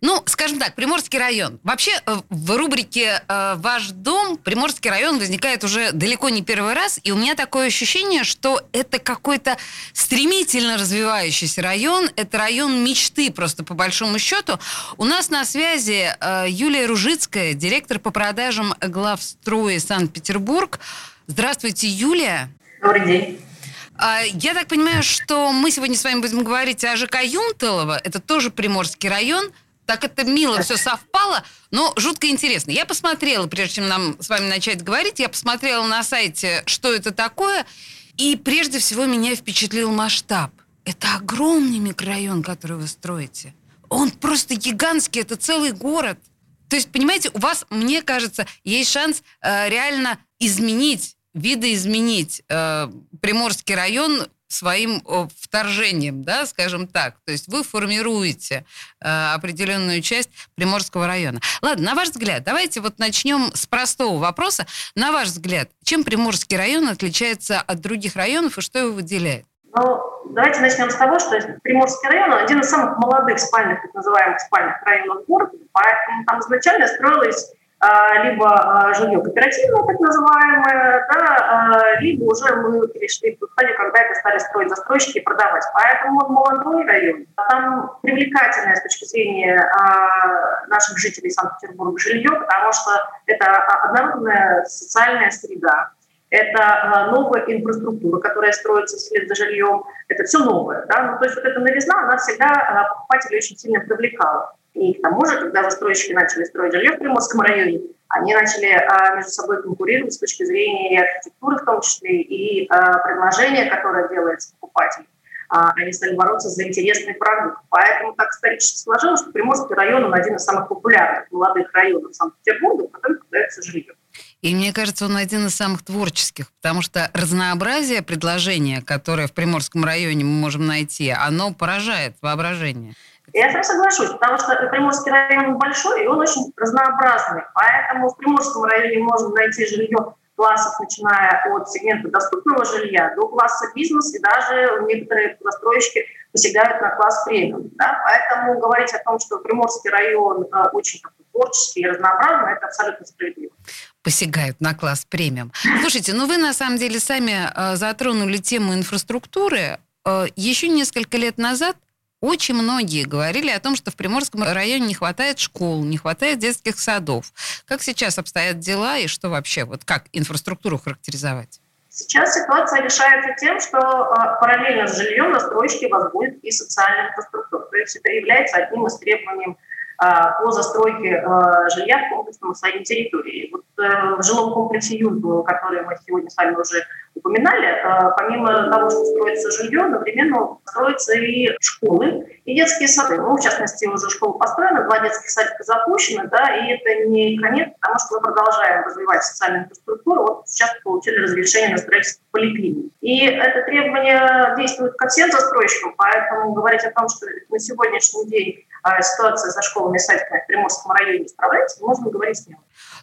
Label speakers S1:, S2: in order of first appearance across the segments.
S1: ну, скажем так, Приморский район. Вообще, э, в рубрике э, «Ваш дом» Приморский район возникает уже далеко не первый раз, и у меня такое ощущение, что это какой-то стремительно развивающийся район, это район мечты просто по большому счету. У нас на связи э, Юлия Ружицкая, директор по продажам главстроя Санкт-Петербург. Здравствуйте, Юлия.
S2: Добрый день.
S1: А, я так понимаю, что мы сегодня с вами будем говорить о ЖК Юнтелово, это тоже Приморский район, так это мило все совпало, но жутко интересно. Я посмотрела, прежде чем нам с вами начать говорить, я посмотрела на сайте, что это такое, и прежде всего меня впечатлил масштаб. Это огромный микрорайон, который вы строите. Он просто гигантский, это целый город. То есть, понимаете, у вас, мне кажется, есть шанс э, реально изменить, видоизменить э, Приморский район своим вторжением, да, скажем так. То есть вы формируете э, определенную часть Приморского района. Ладно, на ваш взгляд, давайте вот начнем с простого вопроса. На ваш взгляд, чем Приморский район отличается от других районов и что его выделяет?
S2: Ну, давайте начнем с того, что Приморский район один из самых молодых спальных, так называемых спальных районов города, поэтому там изначально строилось либо а, жилье кооперативное, так называемое, да, а, либо уже мы перешли к стадию, когда это стали строить застройщики и продавать. Поэтому молодой район. Там привлекательное с точки зрения наших жителей Санкт-Петербурга жилье, потому что это однородная социальная среда, это новая инфраструктура, которая строится вслед за жильем, это все новое. Да? Ну, то есть вот эта новизна, она всегда покупателей очень сильно привлекала. И к тому же, когда застройщики начали строить жилье в Приморском районе, они начали а, между собой конкурировать с точки зрения и архитектуры в том числе, и а, предложения, которое делается покупателю. А, они стали бороться за интересный продукт. Поэтому так исторически сложилось, что Приморский район он один из самых популярных молодых районов Санкт-Петербурга, в котором продается жилье.
S1: И мне кажется, он один из самых творческих, потому что разнообразие предложения, которое в Приморском районе мы можем найти, оно поражает воображение.
S2: Я с вами соглашусь, потому что Приморский район большой, и он очень разнообразный. Поэтому в Приморском районе можно найти жилье классов, начиная от сегмента доступного жилья до класса бизнес, и даже некоторые застройщики посягают на класс премиум. Да? Поэтому говорить о том, что Приморский район э, очень творческий и разнообразный, это абсолютно справедливо
S1: посягают на класс премиум. Слушайте, ну вы на самом деле сами э, затронули тему инфраструктуры. Э, еще несколько лет назад очень многие говорили о том, что в Приморском районе не хватает школ, не хватает детских садов. Как сейчас обстоят дела и что вообще, вот как инфраструктуру характеризовать?
S2: Сейчас ситуация решается тем, что э, параллельно с жильем на стройке возводят и социальную инфраструктуру. То есть это является одним из требований э, по застройке э, жилья в комплексном освоении территории. Вот в жилом комплексе Юнту, который мы сегодня с вами уже упоминали, э, помимо того, что строится жилье, одновременно строятся и школы, и детские сады. Ну, в частности, уже школа построена, два детских садика запущены, да, и это не конец, потому что мы продолжаем развивать социальную инфраструктуру. Вот сейчас получили разрешение на строительство поликлиник. И это требование действует ко всем застройщикам, поэтому говорить о том, что на сегодняшний день э, ситуация со школами и садиками в Приморском районе справляется, можно говорить смело.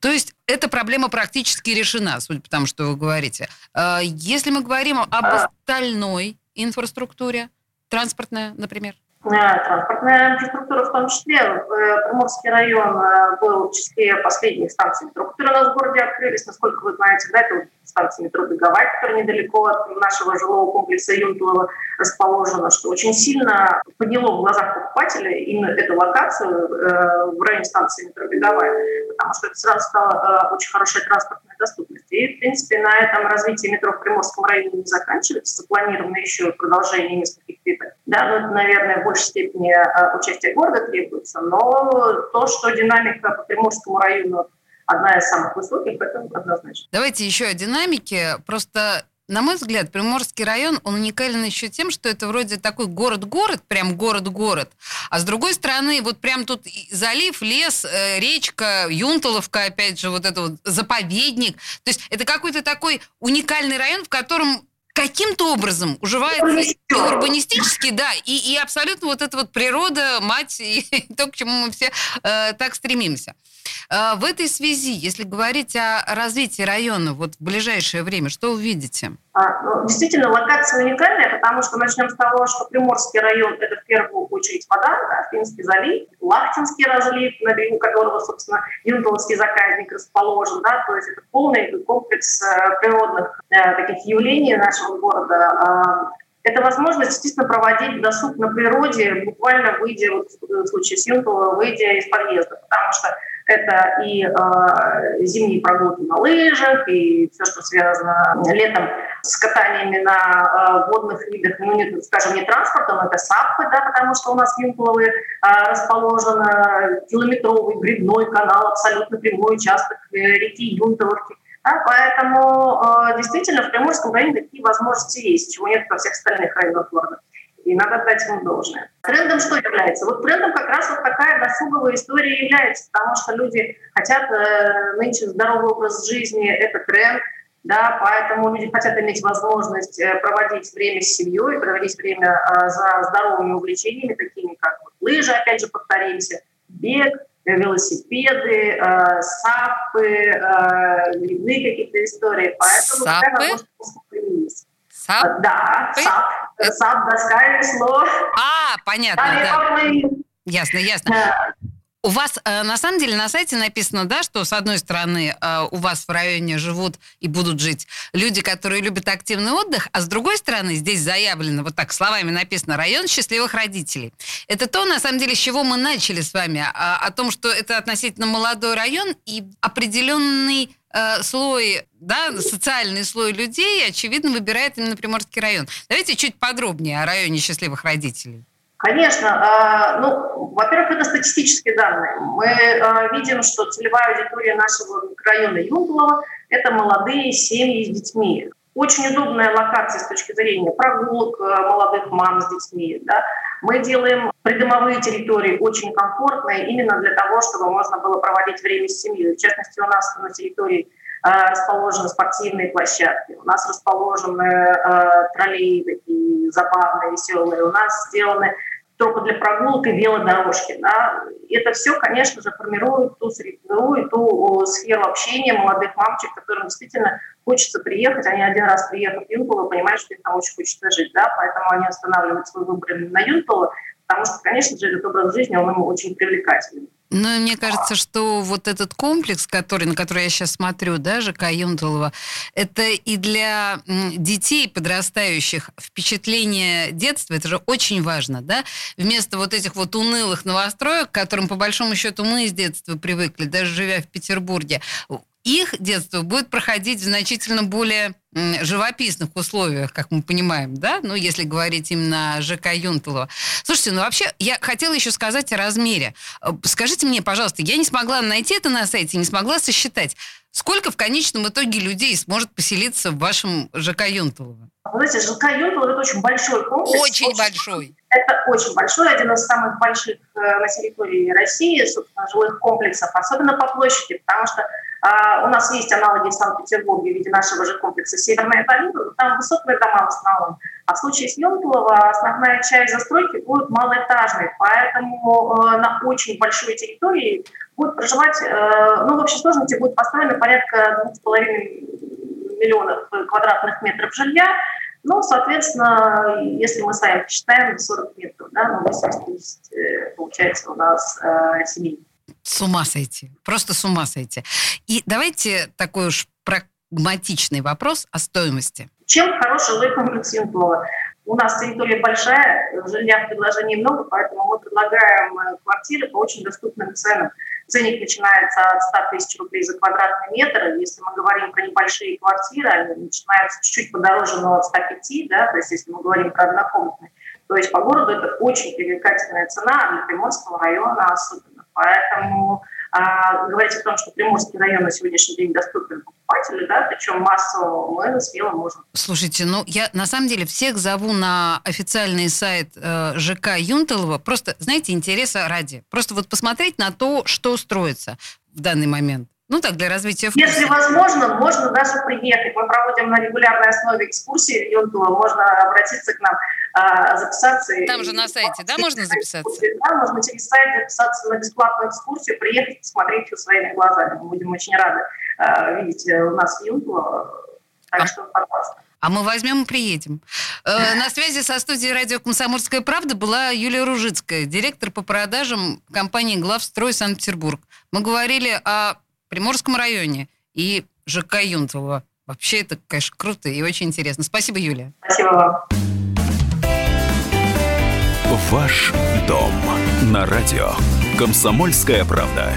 S1: То есть эта проблема практически решена, судя по тому, что вы говорите. А, если мы говорим об остальной инфраструктуре, транспортная, например?
S2: Транспортная инфраструктура в том числе. Э, Приморский район э, был в числе последних станций метро, которые у нас в городе открылись. Насколько вы знаете, да, это станция метро Беговая, которая недалеко от нашего жилого комплекса Юнтулова расположена, что очень сильно подняло в глазах покупателей именно эту локацию э, в районе станции метро Беговая, потому что это сразу стало э, очень хорошая транспортная доступность. И, в принципе, на этом развитие метро в Приморском районе не заканчивается, запланировано еще продолжение нескольких веток. Да, ну, это, наверное, в большей степени э, участие города требуется, но то, что динамика по Приморскому району одна из самых высоких, это однозначно.
S1: Давайте еще о динамике. Просто на мой взгляд, Приморский район, он уникален еще тем, что это вроде такой город-город, прям город-город, а с другой стороны, вот прям тут залив, лес, э, речка, Юнталовка, опять же, вот это вот заповедник. То есть это какой-то такой уникальный район, в котором каким-то образом уживается и урбанистически, да, и, и абсолютно вот эта вот природа, мать, и то, к чему мы все э, так стремимся. Э, в этой связи, если говорить о развитии района вот в ближайшее время, что увидите?
S2: Ну, действительно, локация уникальная, потому что начнем с того, что Приморский район – это в первую очередь вода, да, Финский залив, Лахтинский разлив, на берегу которого, собственно, Юнтовский заказник расположен, да, то есть это полный комплекс э, природных э, таких явлений нашего города. Э, это возможность, естественно, проводить досуг на природе, буквально выйдя, вот в случае с Юнтова, выйдя из подъезда, потому что это и э, зимние прогулки на лыжах, и все, что связано летом с катаниями на э, водных видах, ну, не, скажем, не транспортом, это саппы, да, потому что у нас в Юнкулове э, расположен километровый грибной канал, абсолютно прямой участок э, реки Юнтовки. Да, поэтому э, действительно в Приморском районе такие возможности есть, чего нет во всех остальных районах города и надо дать ему должное. Трендом что является? Вот трендом как раз вот такая досуговая история является, потому что люди хотят э, нынче здоровый образ жизни, это тренд, да, поэтому люди хотят иметь возможность э, проводить время с семьей, проводить время э, за здоровыми увлечениями, такими как вот лыжи, опять же, повторимся, бег, э, велосипеды, э, сапы, э, какие-то истории. Поэтому
S1: Сапы?
S2: Сап? Да, сап. Это... Сап, доска, весло.
S1: А, понятно, да. Ясно, ясно. Да. У вас э, на самом деле на сайте написано, да, что с одной стороны э, у вас в районе живут и будут жить люди, которые любят активный отдых, а с другой стороны здесь заявлено, вот так словами написано, район счастливых родителей. Это то, на самом деле, с чего мы начали с вами, о, о том, что это относительно молодой район и определенный слой, да, социальный слой людей, очевидно, выбирает именно Приморский район. Давайте чуть подробнее о районе счастливых родителей.
S2: Конечно. А, ну, во-первых, это статистические данные. Мы а, видим, что целевая аудитория нашего района Юнглова – это молодые семьи с детьми. Очень удобная локация с точки зрения прогулок а, молодых мам с детьми. Да. Мы делаем придомовые территории очень комфортные именно для того, чтобы можно было проводить время с семьей. В частности, у нас на территории расположены спортивные площадки, у нас расположены э, троллеи такие забавные, веселые, у нас сделаны только для прогулок и велодорожки. Да. Это все, конечно же, формирует ту среду и ту сферу общения молодых мамочек, которым действительно хочется приехать. Они один раз приехав в Юнтулу, понимают, что им там очень хочется жить. Да, поэтому они останавливают свой выбор на Юнтулу, потому что, конечно же, этот образ жизни, он им очень привлекательный.
S1: Ну, мне кажется, что вот этот комплекс, который, на который я сейчас смотрю, да, ЖК Юнтулова, это и для детей подрастающих впечатление детства, это же очень важно, да? Вместо вот этих вот унылых новостроек, к которым, по большому счету, мы с детства привыкли, даже живя в Петербурге, их детство будет проходить в значительно более живописных условиях, как мы понимаем, да, ну, если говорить именно о ЖК Юнтулова. Слушайте, ну, вообще, я хотела еще сказать о размере. Э, скажите мне, пожалуйста, я не смогла найти это на сайте, не смогла сосчитать, сколько в конечном итоге людей сможет поселиться в вашем ЖК Юнтулова?
S2: Вы знаете, ЖК Юнтулова – это очень большой комплекс.
S1: Очень, очень большой.
S2: Это очень большой, один из самых больших э, на территории России, собственно, жилых комплексов, особенно по площади, потому что у нас есть аналоги в Санкт-Петербурге в виде нашего же комплекса «Северная долина», там высотные дома в основном. А в случае с Ёнтулова основная часть застройки будет малоэтажной, поэтому э, на очень большой территории будет проживать, э, ну, в общей сложности будет построено порядка 2,5 миллионов квадратных метров жилья, ну, соответственно, если мы сами посчитаем, 40 метров, да, ну, 80 тысяч, э, получается, у нас э, семей.
S1: С ума сойти. Просто с ума сойти. И давайте такой уж прагматичный вопрос о стоимости.
S2: Чем хороший жилой комплекс? У нас территория большая, жилья в предложении много, поэтому мы предлагаем э, квартиры по очень доступным ценам. Ценник начинается от 100 тысяч рублей за квадратный метр. Если мы говорим про небольшие квартиры, они начинаются чуть-чуть подороже, но от 105, да, то есть если мы говорим про однокомнатные. То есть по городу это очень привлекательная цена, а для Приморского района особенно. Поэтому а, говорить о том, что Приморский район на сегодняшний день доступен покупателю, да, причем массово мы смело можем.
S1: Слушайте, ну я на самом деле всех зову на официальный сайт э, ЖК Юнтелова, просто, знаете, интереса ради. Просто вот посмотреть на то, что строится в данный момент. Ну так, для развития вкуса.
S2: Если возможно, можно даже приехать. Мы проводим на регулярной основе экскурсии в Юнтула. Можно обратиться к нам, а, записаться.
S1: Там же на сайте, да, можно записаться?
S2: Да, можно через сайт записаться на бесплатную экскурсию, приехать, посмотреть все своими глазами. Мы будем очень рады а, видеть э, у нас в Юнтула. Так а, что, пожалуйста.
S1: А мы возьмем и приедем. Э, на связи со студией радио «Комсомольская правда» была Юлия Ружицкая, директор по продажам компании «Главстрой Санкт-Петербург». Мы говорили о Приморском районе и ЖК Юнтово. Вообще это, конечно, круто и очень интересно. Спасибо, Юлия.
S2: Спасибо вам.
S3: Ваш дом на радио. Комсомольская правда.